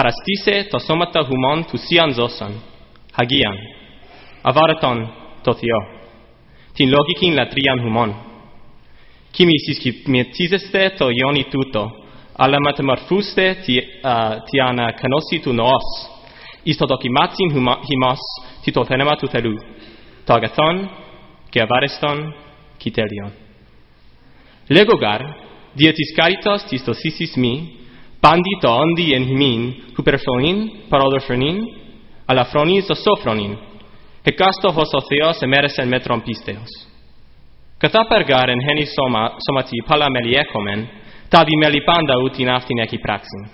Παραστήσε το σώμα τα χουμών που σίαν ζώσαν, χαγίαν, αβάρετον το Θεό, την λογικήν λατρείαν χουμών. Κοιμη συσκυμετίζεστε το ιόνι τούτο, αλλά μεταμορφούστε τι ανακανώσει του νοός, εις το δοκιμάτσιν χυμός τι το θέμα του θελού, το αγαθόν και αβάρεστον κυτέλειον. Λέγω γαρ, δια της κάριτος της δοσίσης μη, Πάντι το όντι εν χυμήν, χουπερφωνήν, παρόδοφρονήν, Pandita dienhimin, huperfonin, parolophonin, alafronis o sophronin, hekasto hosotheos emeresen metronpisteos. Κατάπεργαρ εν γέννη σώματι πάλα μελιέκομεν, τάβι μελι πάντα ούτιν αυτήν εκει πράξην.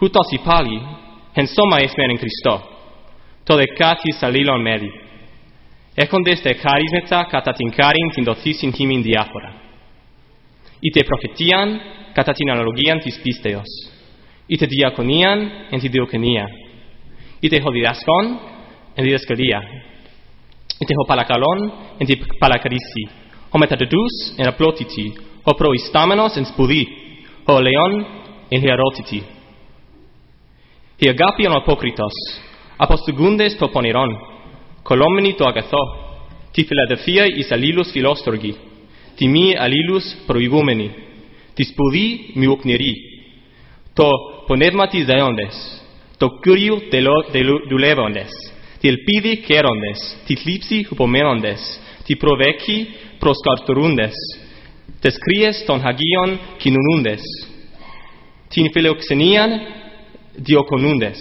Ούτως η πάλι, εν σώμα εσμέν εν Χριστώ, το δεκάτι αλλήλων μέλη. Έχοντες τε χάρισμετα κατά την χάριν την δοθήσιν χήμιν διάφορα. Είτε προφητείαν, κατά την αναλογία της πίστεως, είτε διακονίαν εν τη διοκονία, είτε ο διδασκόν εν τη διδασκαλία, είτε ο παρακαλών εν τη παρακρίση, ο μεταδοτούς εν απλότητη, ο προϊστάμενος εν σπουδή, ο λεόν εν ιερότητη. Η αγάπη ο απόκριτος, αποστηγούνται το πονηρόν, κολόμενοι το αγαθό, τη φιλαδέφια εις αλλήλους φιλόστοργοι, τιμή αλλήλους προηγούμενοι, τη σπουδή μου εκνηρεί. Το πονεύμα τη δαόντες, το κύριο δουλεύοντες, τη ελπίδη κέροντε. τη θλίψη υπομένοντες, τη προβέκη προσκαρτορούντες, τις κρύε των Αγίων κοινωνούντες, την φιλοξενία διοκονούντες.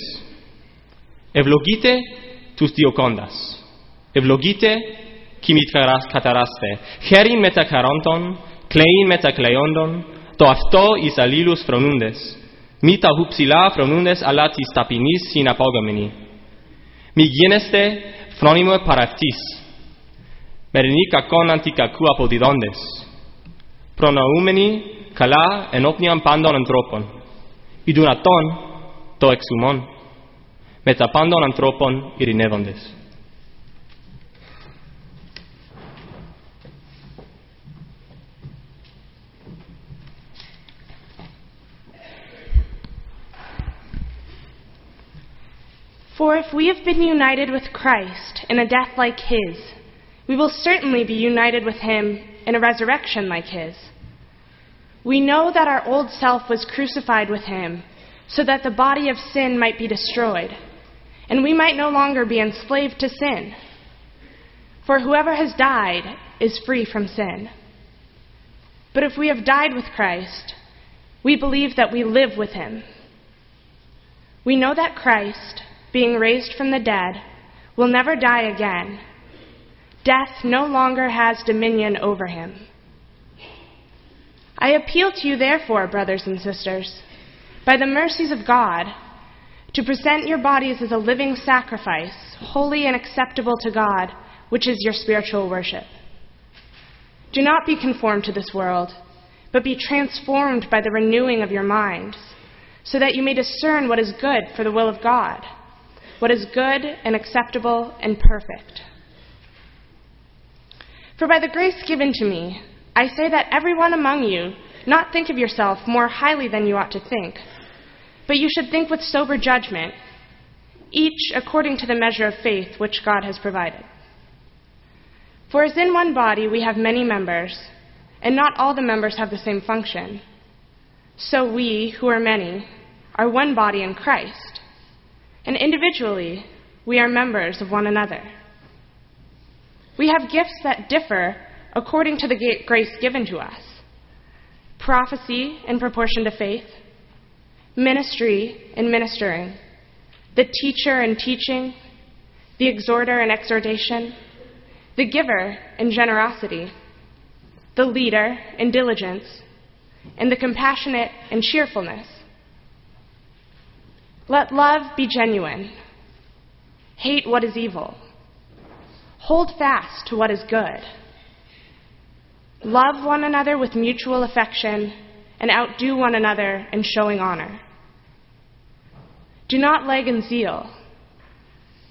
Ευλογείτε τους διοκόντας. Ευλογείτε κι μη καταράστε. χέρι με τα καρόντων, κλαίν με τα κλαίοντων, το αυτό εις αλλήλους φρονούντες, μη τα χουψηλά φρονούντες αλλά της ταπεινής συναπόγαμενη. Μη γίνεστε φρόνιμο παραυτής, μερινή κακόν αντικακού αποδιδόντες, προνοούμενοι καλά ενόπνιαν πάντων ανθρώπων, ιδουνατών το εξουμών, με τα πάντων ανθρώπων ειρηνεύοντες. For if we have been united with Christ in a death like his, we will certainly be united with him in a resurrection like his. We know that our old self was crucified with him so that the body of sin might be destroyed, and we might no longer be enslaved to sin. For whoever has died is free from sin. But if we have died with Christ, we believe that we live with him. We know that Christ, being raised from the dead, will never die again. Death no longer has dominion over him. I appeal to you, therefore, brothers and sisters by the mercies of God, to present your bodies as a living sacrifice, holy and acceptable to God, which is your spiritual worship. Do not be conformed to this world, but be transformed by the renewing of your minds, so that you may discern what is good for the will of God, what is good and acceptable and perfect. For by the grace given to me, I say that everyone among you not think of yourself more highly than you ought to think, but you should think with sober judgment, each according to the measure of faith which God has provided. For as in one body we have many members, and not all the members have the same function, so we, who are many, are one body in Christ, and individually we are members of one another. We have gifts that differ according to the grace given to us. Prophecy in proportion to faith, ministry in ministering, the teacher in teaching, the exhorter in exhortation, the giver in generosity, the leader in diligence, and the compassionate in cheerfulness. Let love be genuine. Hate what is evil. Hold fast to what is good. Love one another with mutual affection and outdo one another in showing honor. Do not lag in zeal,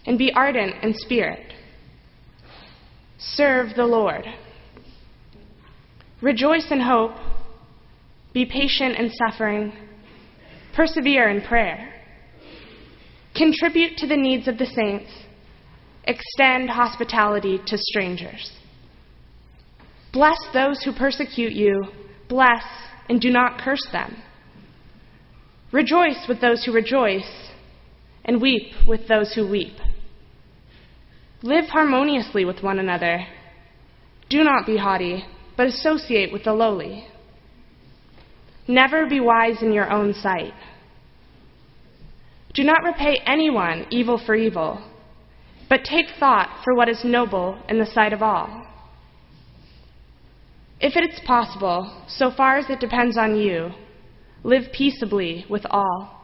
and be ardent in spirit. Serve the Lord. Rejoice in hope. Be patient in suffering. Persevere in prayer. Contribute to the needs of the saints. Extend hospitality to strangers. Bless those who persecute you. Bless and do not curse them. Rejoice with those who rejoice, and weep with those who weep. Live harmoniously with one another. Do not be haughty, but associate with the lowly. Never be wise in your own sight. Do not repay anyone evil for evil, but take thought for what is noble in the sight of all. If it is possible, so far as it depends on you, live peaceably with all.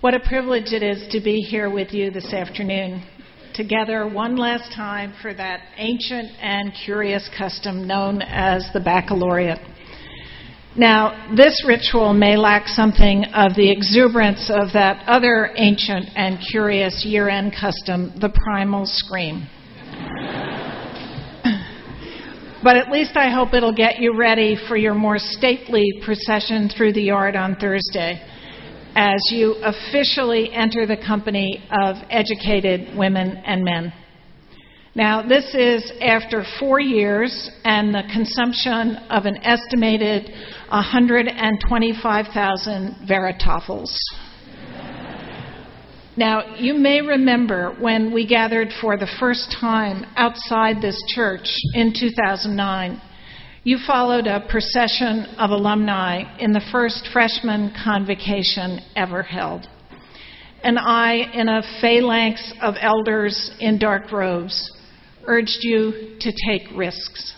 What a privilege it is to be here with you this afternoon, together one last time for that ancient and curious custom known as the baccalaureate. Now, this ritual may lack something of the exuberance of that other ancient and curious year end custom, the primal scream. but at least I hope it'll get you ready for your more stately procession through the yard on Thursday as you officially enter the company of educated women and men. Now, this is after four years and the consumption of an estimated 125,000 Veritaffles. Now, you may remember when we gathered for the first time outside this church in 2009. You followed a procession of alumni in the first freshman convocation ever held. And I, in a phalanx of elders in dark robes, urged you to take risks.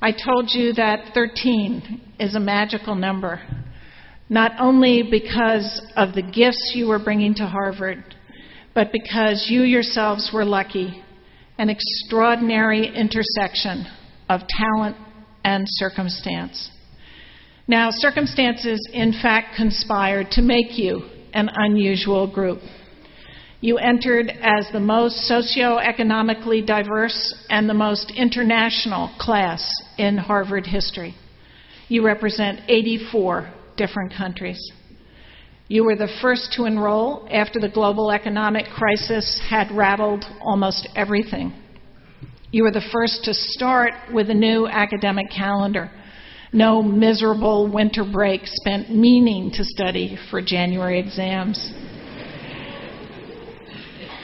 I told you that 13 is a magical number, not only because of the gifts you were bringing to Harvard, but because you yourselves were lucky, an extraordinary intersection of talent and circumstance. Now, circumstances, in fact, conspired to make you an unusual group. You entered as the most socioeconomically diverse and the most international class in Harvard history. You represent 84 different countries. You were the first to enroll after the global economic crisis had rattled almost everything. You were the first to start with a new academic calendar. No miserable winter break spent meaning to study for January exams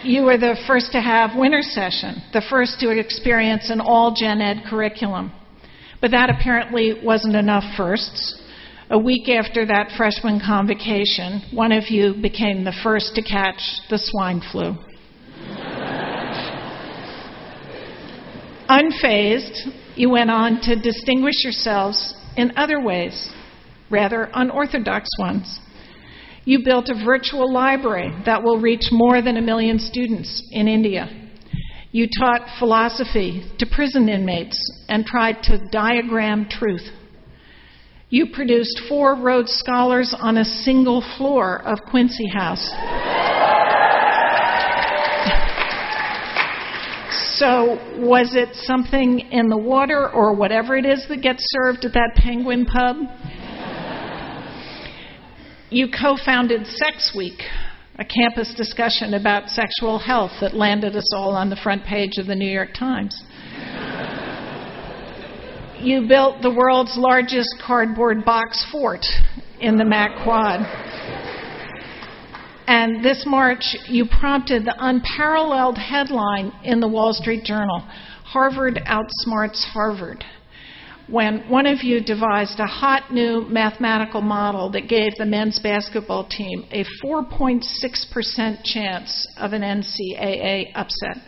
you were the first to have winter session, the first to experience an all gen ed curriculum. But that apparently wasn't enough firsts. A week after that freshman convocation, one of you became the first to catch the swine flu. Unfazed, you went on to distinguish yourselves in other ways, rather unorthodox ones. You built a virtual library that will reach more than a million students in India. You taught philosophy to prison inmates and tried to diagram truth. You produced four Rhodes Scholars on a single floor of Quincy House. So, was it something in the water or whatever it is that gets served at that penguin pub? You co founded Sex Week, a campus discussion about sexual health that landed us all on the front page of the New York Times. you built the world's largest cardboard box fort in the Mac Quad. And this March, you prompted the unparalleled headline in the Wall Street Journal Harvard outsmarts Harvard when one of you devised a hot new mathematical model that gave the men's basketball team a 4.6% chance of an NCAA upset.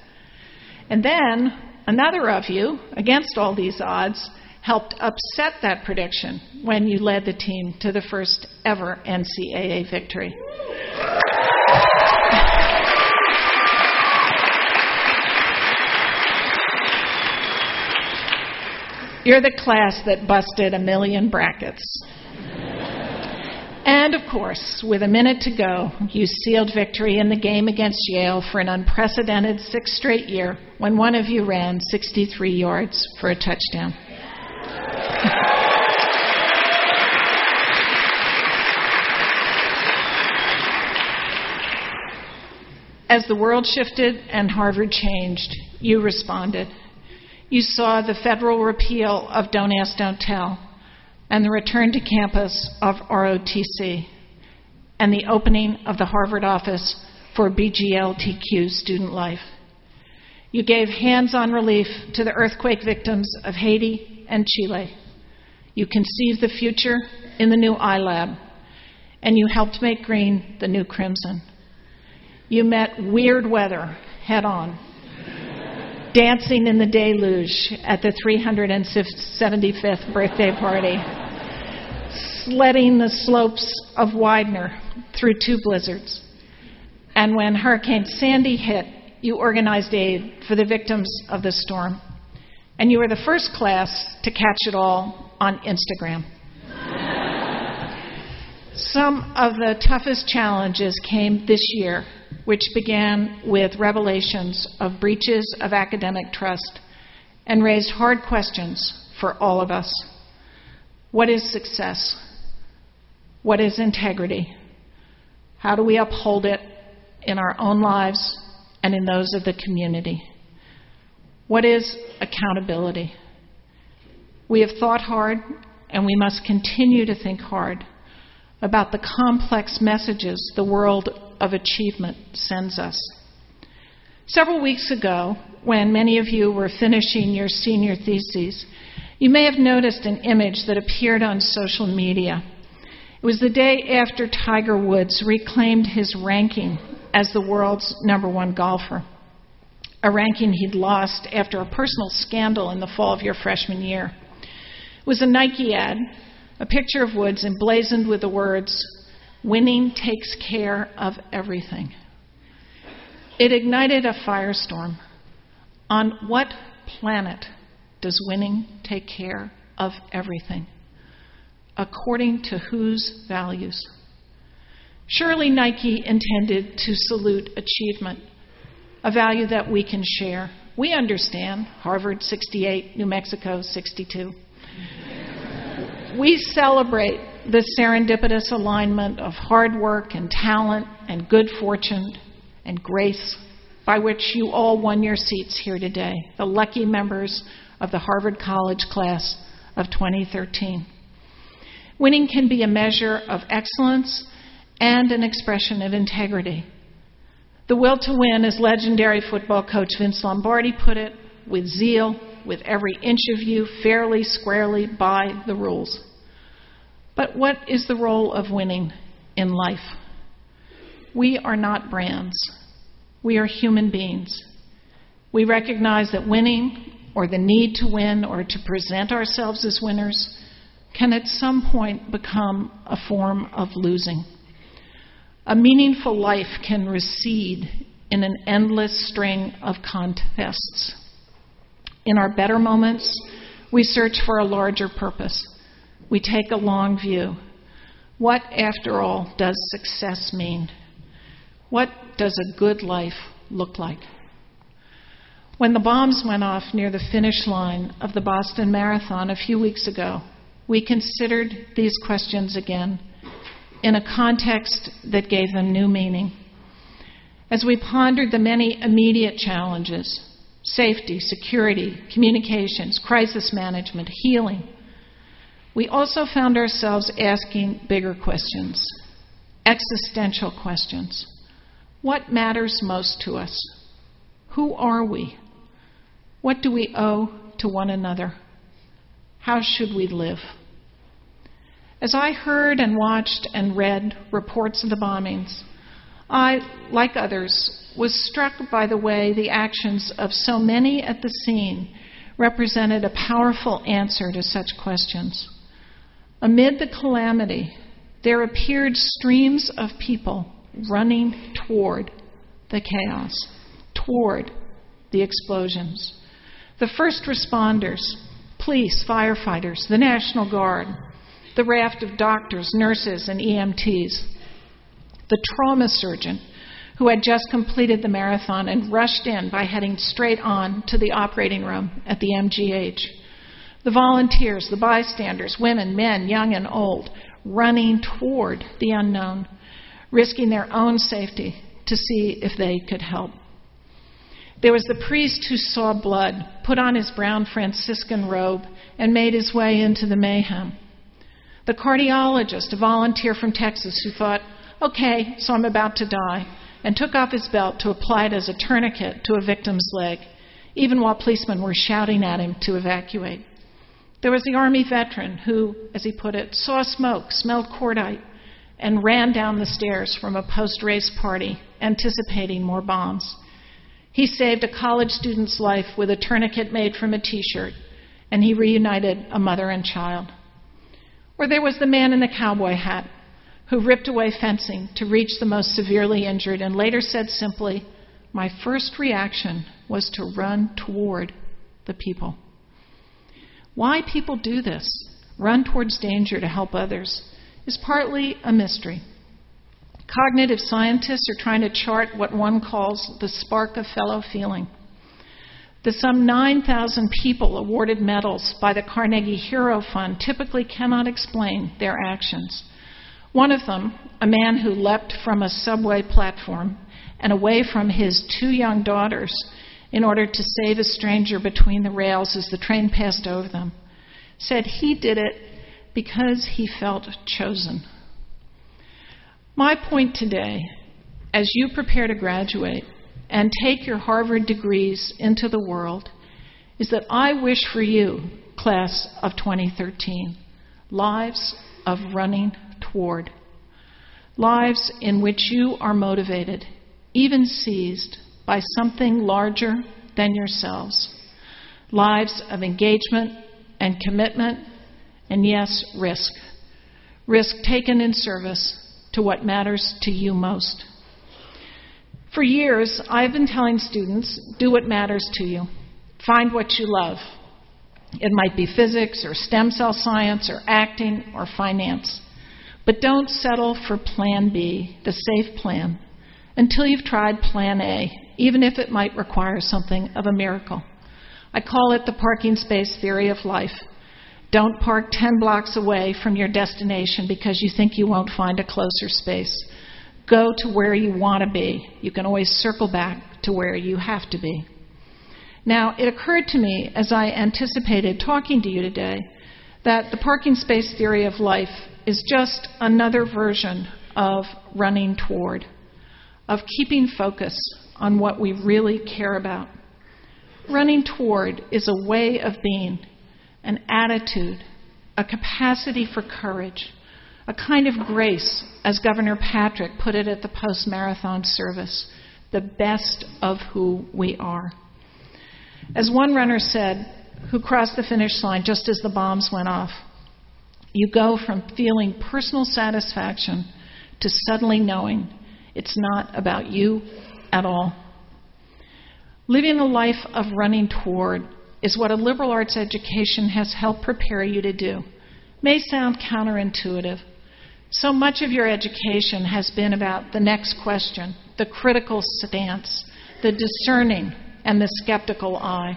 And then another of you, against all these odds, helped upset that prediction when you led the team to the first ever NCAA victory. You're the class that busted a million brackets. And of course, with a minute to go, you sealed victory in the game against Yale for an unprecedented sixth straight year when one of you ran 63 yards for a touchdown. As the world shifted and Harvard changed, you responded. You saw the federal repeal of Don't Ask, Don't Tell, and the return to campus of ROTC, and the opening of the Harvard office for BGLTQ student life. You gave hands on relief to the earthquake victims of Haiti and Chile. You conceived the future in the new iLab, and you helped make green the new crimson. You met weird weather head on dancing in the deluge at the 375th birthday party, sledding the slopes of Widener through two blizzards. And when Hurricane Sandy hit, you organized aid for the victims of the storm. And you were the first class to catch it all on Instagram. Some of the toughest challenges came this year which began with revelations of breaches of academic trust and raised hard questions for all of us. What is success? What is integrity? How do we uphold it in our own lives and in those of the community? What is accountability? We have thought hard, and we must continue to think hard about the complex messages the world of achievement sends us. Several weeks ago, when many of you were finishing your senior theses, you may have noticed an image that appeared on social media. It was the day after Tiger Woods reclaimed his ranking as the world's number one golfer, a ranking he'd lost after a personal scandal in the fall of your freshman year. It was a Nike ad, a picture of Woods emblazoned with the words, Winning takes care of everything. It ignited a firestorm. On what planet does winning take care of everything? According to whose values? Surely Nike intended to salute achievement, a value that we can share. We understand Harvard 68, New Mexico 62. we celebrate the serendipitous alignment of hard work and talent and good fortune and grace by which you all won your seats here today, the lucky members of the Harvard College class of 2013. Winning can be a measure of excellence and an expression of integrity. The will to win, as legendary football coach Vince Lombardi put it, with zeal, with every inch of you fairly, squarely by the rules. But what is the role of winning in life? We are not brands. We are human beings. We recognize that winning, or the need to win, or to present ourselves as winners, can at some point become a form of losing. A meaningful life can recede in an endless string of contests. In our better moments, we search for a larger purpose. We take a long view. What, after all, does success mean? What does a good life look like? When the bombs went off near the finish line of the Boston Marathon a few weeks ago, we considered these questions again in a context that gave them new meaning. As we pondered the many immediate challenges safety, security, communications, crisis management, healing we also found ourselves asking bigger questions, existential questions. What matters most to us? Who are we? What do we owe to one another? How should we live? As I heard and watched and read reports of the bombings, I, like others, was struck by the way the actions of so many at the scene represented a powerful answer to such questions. Amid the calamity, there appeared streams of people running toward the chaos, toward the explosions. The first responders, police, firefighters, the National Guard, the raft of doctors, nurses, and EMTs, the trauma surgeon who had just completed the marathon and rushed in by heading straight on to the operating room at the MGH, the volunteers, the bystanders, women, men, young and old, running toward the unknown, risking their own safety to see if they could help. There was the priest who saw blood, put on his brown Franciscan robe, and made his way into the mayhem the cardiologist, a volunteer from Texas, who thought, okay, so I'm about to die, and took off his belt to apply it as a tourniquet to a victim's leg, even while policemen were shouting at him to evacuate. There was the Army veteran who, as he put it, saw smoke, smelled cordite, and ran down the stairs from a post race party, anticipating more bombs. He saved a college student's life with a tourniquet made from a t shirt, and he reunited a mother and child. Or there was the man in the cowboy hat who ripped away fencing to reach the most severely injured and later said simply, My first reaction was to run toward the people. Why people do this, run towards danger to help others, is partly a mystery. Cognitive scientists are trying to chart what one calls the spark of fellow feeling. The some 9,000 people awarded medals by the Carnegie Hero Fund typically cannot explain their actions. One of them, a man who leapt from a subway platform and away from his two young daughters in order to save a stranger between the rails as the train passed over them, said he did it because he felt chosen. My point today as you prepare to graduate and take your Harvard degrees into the world is that I wish for you, class of 2013, lives of running toward. Lives in which you are motivated, even seized, by something larger than yourselves. Lives of engagement and commitment, and yes, risk. Risk taken in service to what matters to you most. For years, I've been telling students do what matters to you, find what you love. It might be physics or stem cell science or acting or finance. But don't settle for Plan B, the safe plan, until you've tried Plan A, even if it might require something of a miracle. I call it the parking space theory of life. Don't park 10 blocks away from your destination because you think you won't find a closer space. Go to where you want to be. You can always circle back to where you have to be. Now, it occurred to me as I anticipated talking to you today that the parking space theory of life is just another version of running toward, of keeping focus on what we really care about. Running toward is a way of being, an attitude, a capacity for courage, a kind of grace, as Governor Patrick put it at the post marathon service, the best of who we are. As one runner said, who crossed the finish line just as the bombs went off, you go from feeling personal satisfaction to suddenly knowing it's not about you at all. Living a life of running toward is what a liberal arts education has helped prepare you to do. May sound counterintuitive. So much of your education has been about the next question, the critical stance, the discerning, and the skeptical eye.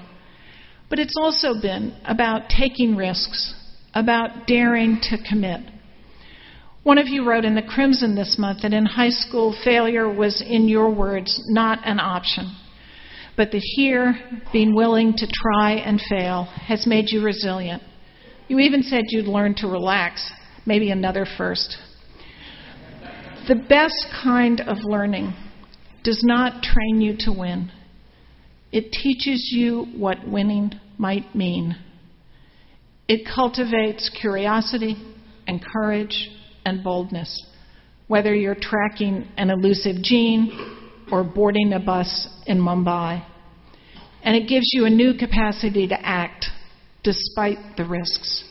But it's also been about taking risks, about daring to commit. One of you wrote in the Crimson this month that in high school, failure was, in your words, not an option. But that here, being willing to try and fail has made you resilient. You even said you'd learned to relax, maybe another first. The best kind of learning does not train you to win, it teaches you what winning might mean. It cultivates curiosity and courage and boldness, whether you're tracking an elusive gene or boarding a bus in Mumbai. And it gives you a new capacity to act despite the risks.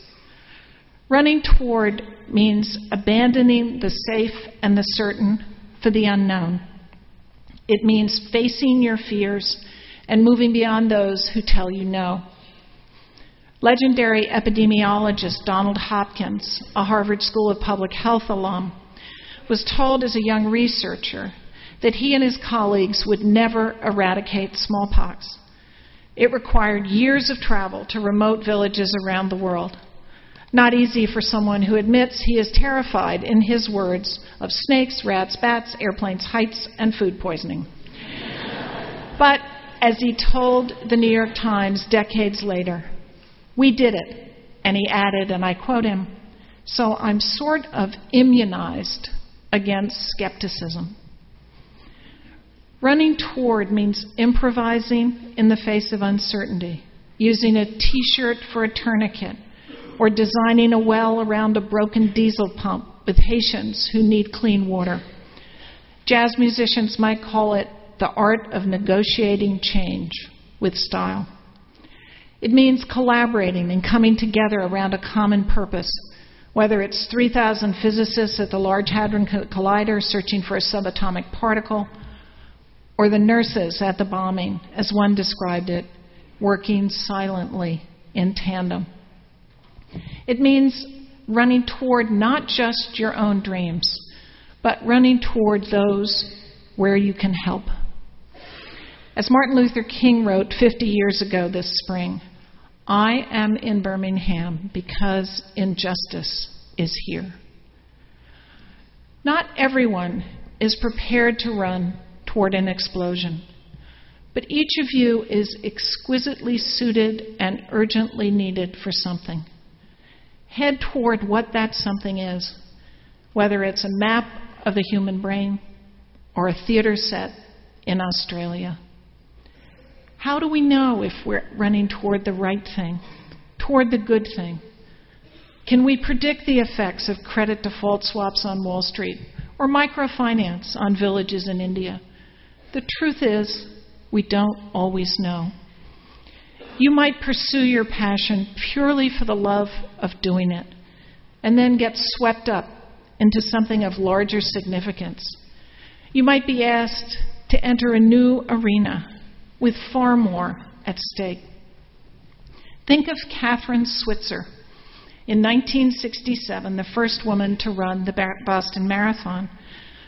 Running toward means abandoning the safe and the certain for the unknown. It means facing your fears and moving beyond those who tell you no. Legendary epidemiologist Donald Hopkins, a Harvard School of Public Health alum, was told as a young researcher that he and his colleagues would never eradicate smallpox. It required years of travel to remote villages around the world. Not easy for someone who admits he is terrified, in his words, of snakes, rats, bats, airplanes, heights, and food poisoning. but as he told the New York Times decades later, we did it. And he added, and I quote him, so I'm sort of immunized against skepticism. Running toward means improvising in the face of uncertainty, using a t shirt for a tourniquet, or designing a well around a broken diesel pump with Haitians who need clean water. Jazz musicians might call it the art of negotiating change with style. It means collaborating and coming together around a common purpose, whether it's 3,000 physicists at the Large Hadron Collider searching for a subatomic particle, or the nurses at the bombing, as one described it, working silently in tandem. It means running toward not just your own dreams, but running toward those where you can help. As Martin Luther King wrote 50 years ago this spring, I am in Birmingham because injustice is here. Not everyone is prepared to run toward an explosion, but each of you is exquisitely suited and urgently needed for something. Head toward what that something is, whether it's a map of the human brain, or a theater set in Australia? How do we know if we're running toward the right thing, toward the good thing? Can we predict the effects of credit default swaps on Wall Street or microfinance on villages in India? The truth is, we don't always know. You might pursue your passion purely for the love of doing it and then get swept up into something of larger significance. You might be asked to enter a new arena with far more at stake. Think of Kathrine Switzer. In 1967, the first woman to run the Boston Marathon,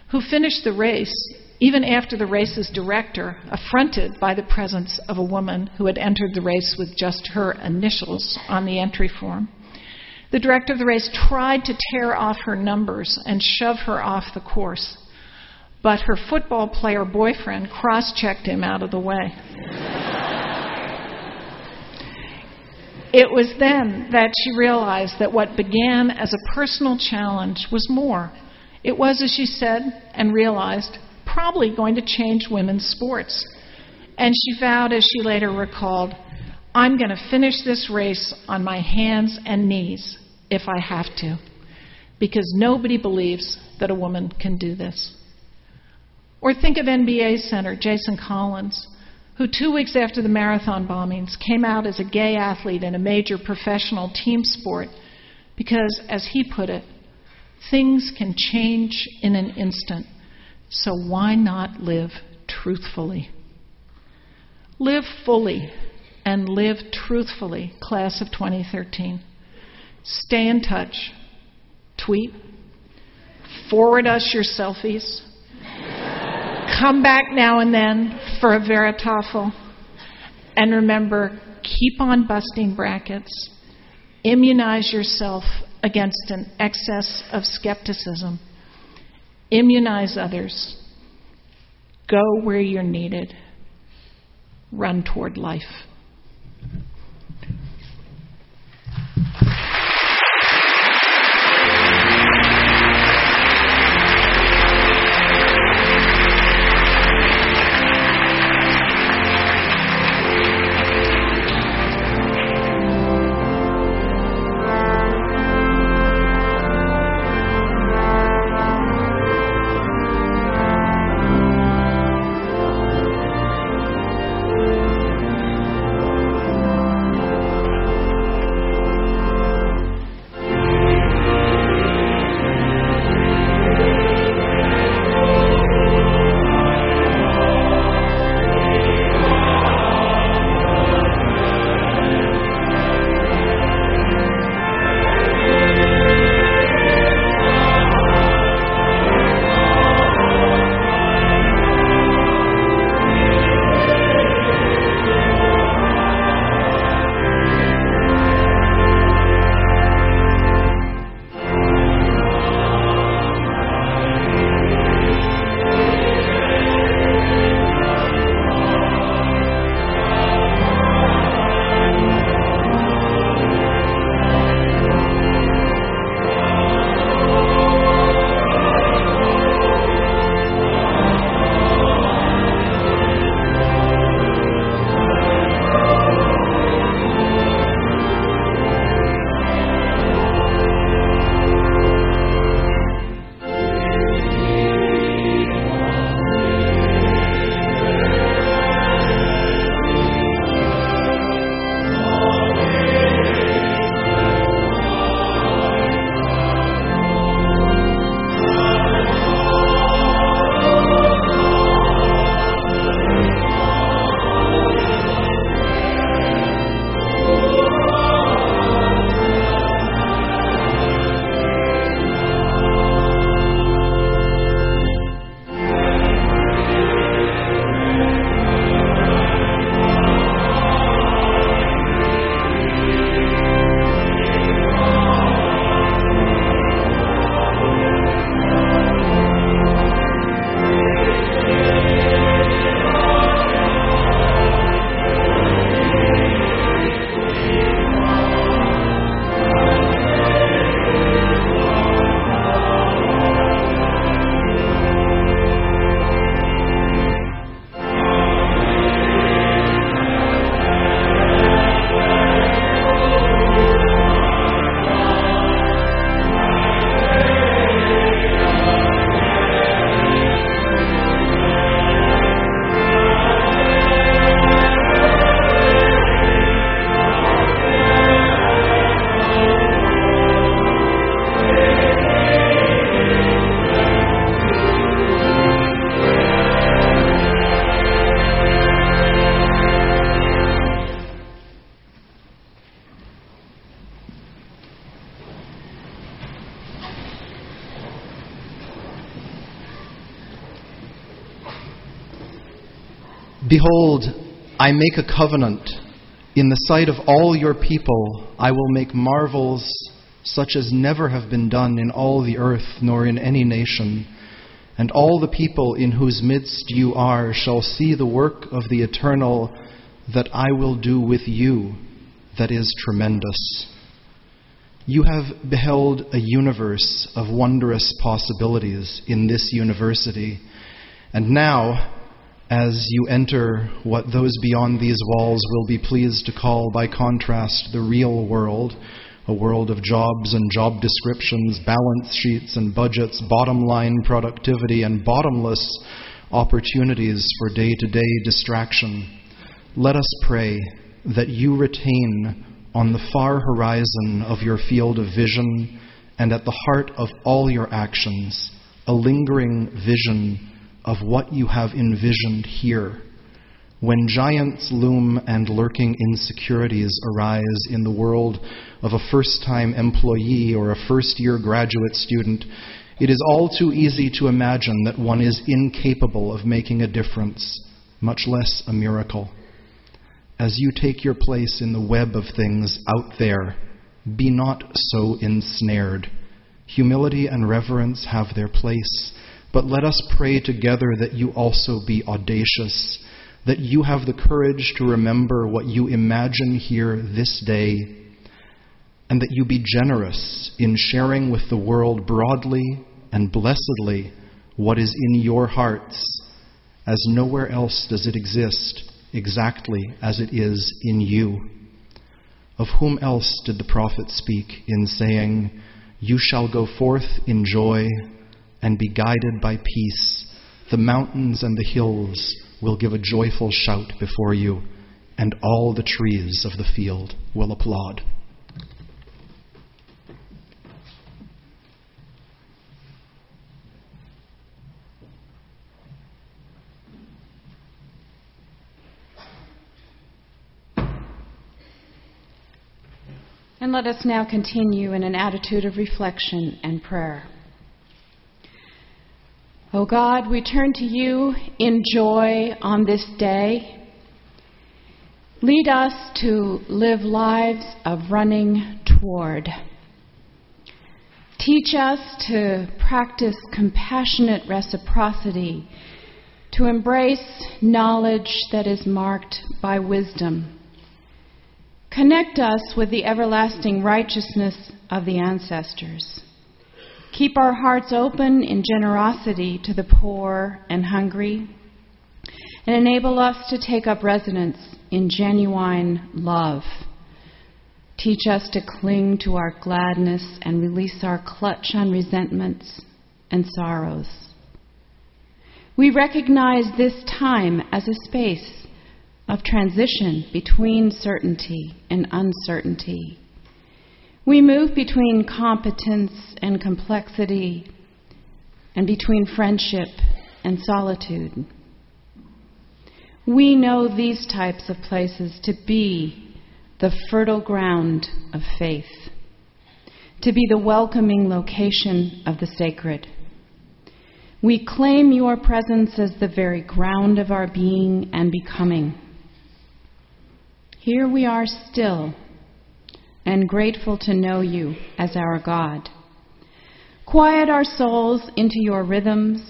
who finished the race even after the race's director, affronted by the presence of a woman who had entered the race with just her initials on the entry form. The director of the race tried to tear off her numbers and shove her off the course, but her football player boyfriend cross checked him out of the way. it was then that she realized that what began as a personal challenge was more. It was, as she said and realized, probably going to change women's sports. And she vowed, as she later recalled, I'm going to finish this race on my hands and knees if I have to, because nobody believes that a woman can do this. Or think of NBA center Jason Collins, who two weeks after the marathon bombings came out as a gay athlete in a major professional team sport because, as he put it, things can change in an instant so why not live truthfully? Live fully and live truthfully, class of 2013. Stay in touch. Tweet. Forward us your selfies. Come back now and then for a Veritaffle. And remember, keep on busting brackets. Immunize yourself against an excess of skepticism immunize others, go where you're needed, run toward life. Behold, I make a covenant. In the sight of all your people, I will make marvels such as never have been done in all the earth, nor in any nation. And all the people in whose midst you are shall see the work of the eternal that I will do with you, that is tremendous. You have beheld a universe of wondrous possibilities in this university, and now, as you enter what those beyond these walls will be pleased to call, by contrast, the real world, a world of jobs and job descriptions, balance sheets and budgets, bottom line productivity, and bottomless opportunities for day to day distraction. Let us pray that you retain on the far horizon of your field of vision and at the heart of all your actions a lingering vision of what you have envisioned here when giants loom and lurking insecurities arise in the world of a first time employee or a first year graduate student, it is all too easy to imagine that one is incapable of making a difference, much less a miracle. As you take your place in the web of things out there, be not so ensnared. Humility and reverence have their place, but let us pray together that you also be audacious that you have the courage to remember what you imagine here this day, and that you be generous in sharing with the world broadly and blessedly what is in your hearts, as nowhere else does it exist exactly as it is in you. Of whom else did the prophet speak in saying, You shall go forth in joy and be guided by peace? The mountains and the hills will give a joyful shout before you, and all the trees of the field will applaud. And let us now continue in an attitude of reflection and prayer. O oh God, we turn to you in joy on this day. Lead us to live lives of running toward. Teach us to practice compassionate reciprocity, to embrace knowledge that is marked by wisdom. Connect us with the everlasting righteousness of the ancestors. Keep our hearts open in generosity to the poor and hungry, and enable us to take up residence in genuine love. Teach us to cling to our gladness and release our clutch on resentments and sorrows. We recognize this time as a space of transition between certainty and uncertainty we move between competence and complexity, and between friendship and solitude. We know these types of places to be the fertile ground of faith, to be the welcoming location of the sacred. We claim your presence as the very ground of our being and becoming. Here we are still and grateful to know you as our God. Quiet our souls into your rhythms,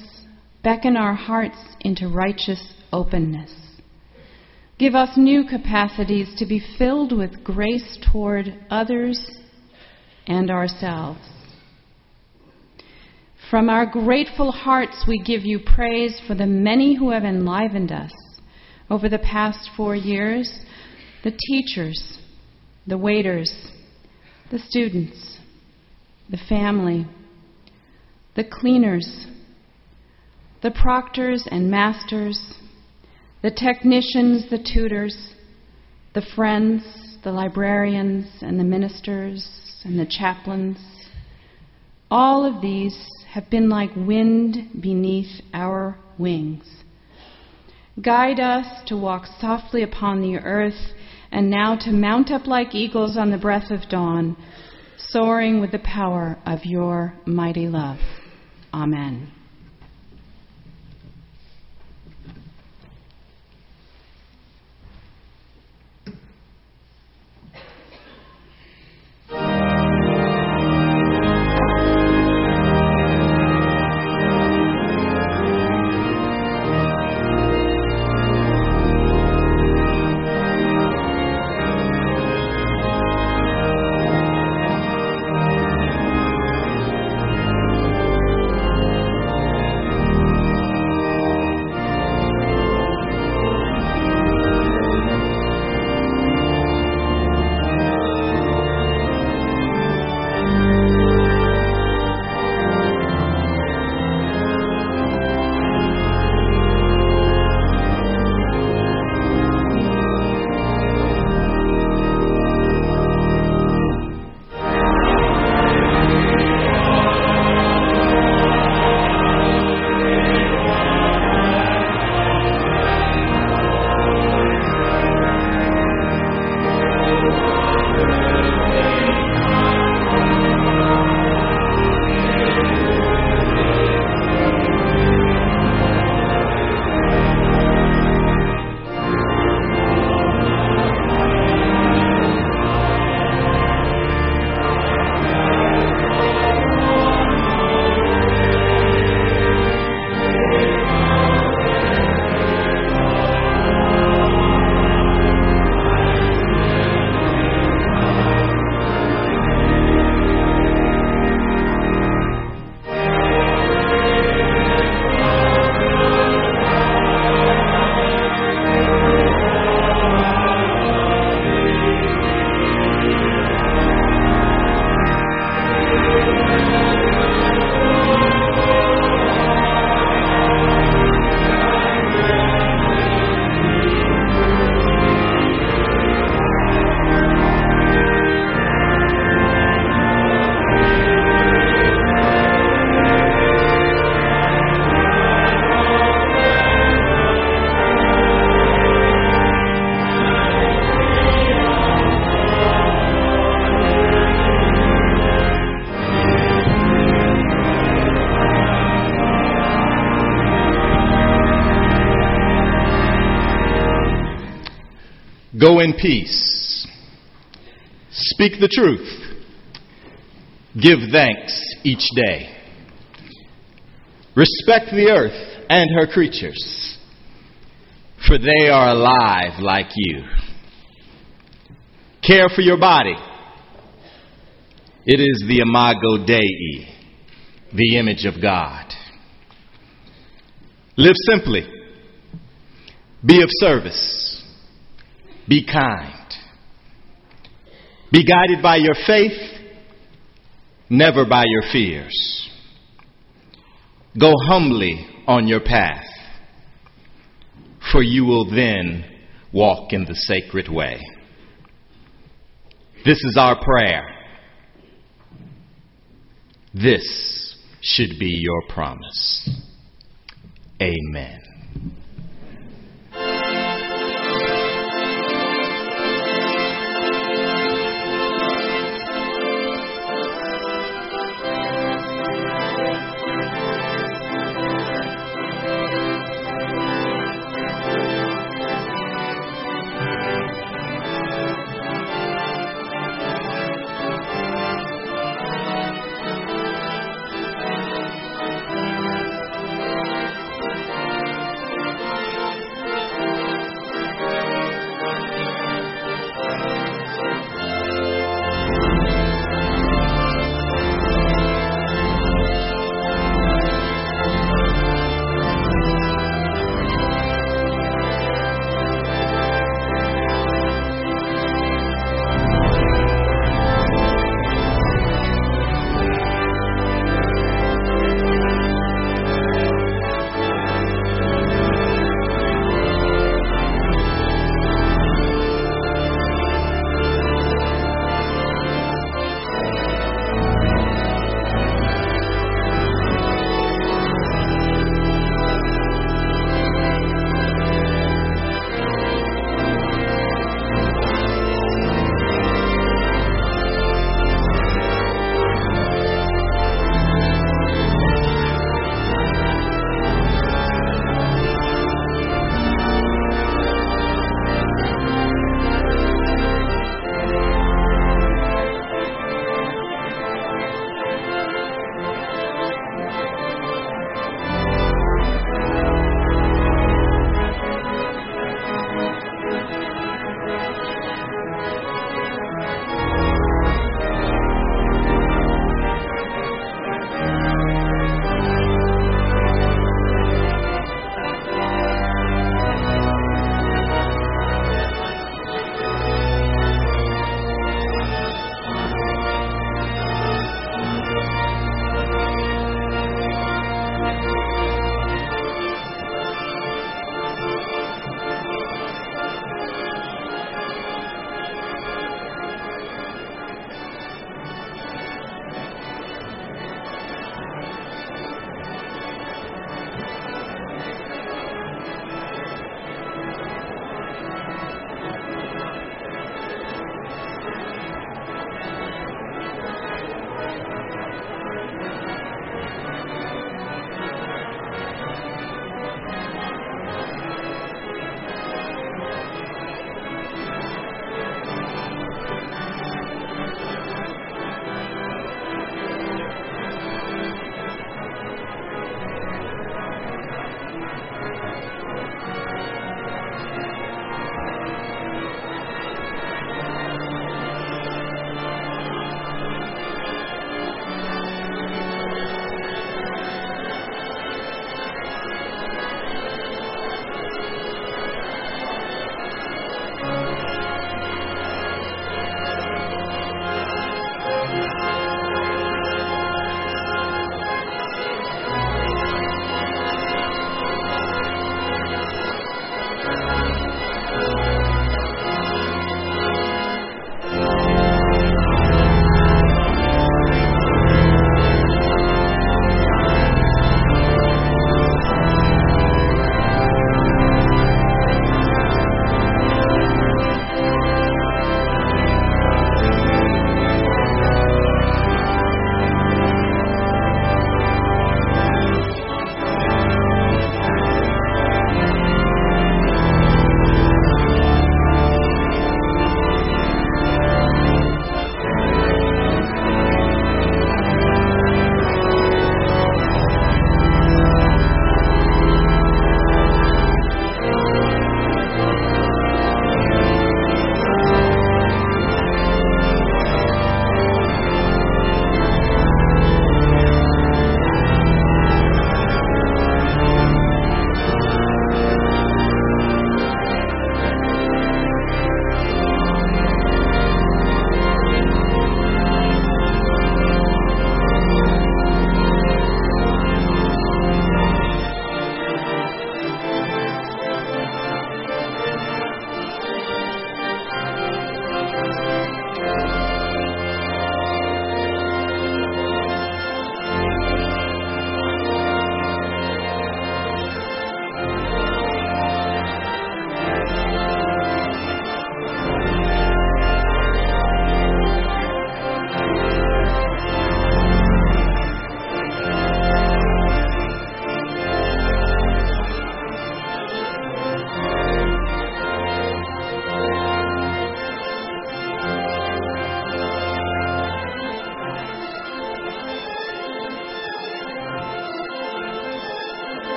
beckon our hearts into righteous openness. Give us new capacities to be filled with grace toward others and ourselves. From our grateful hearts, we give you praise for the many who have enlivened us over the past four years the teachers, the waiters, the students, the family, the cleaners, the proctors and masters, the technicians, the tutors, the friends, the librarians, and the ministers, and the chaplains. All of these have been like wind beneath our wings. Guide us to walk softly upon the earth and now to mount up like eagles on the breath of dawn, soaring with the power of your mighty love. Amen. Go in peace. Speak the truth. Give thanks each day. Respect the earth and her creatures, for they are alive like you. Care for your body. It is the imago Dei, the image of God. Live simply. Be of service. Be kind. Be guided by your faith, never by your fears. Go humbly on your path, for you will then walk in the sacred way. This is our prayer. This should be your promise. Amen.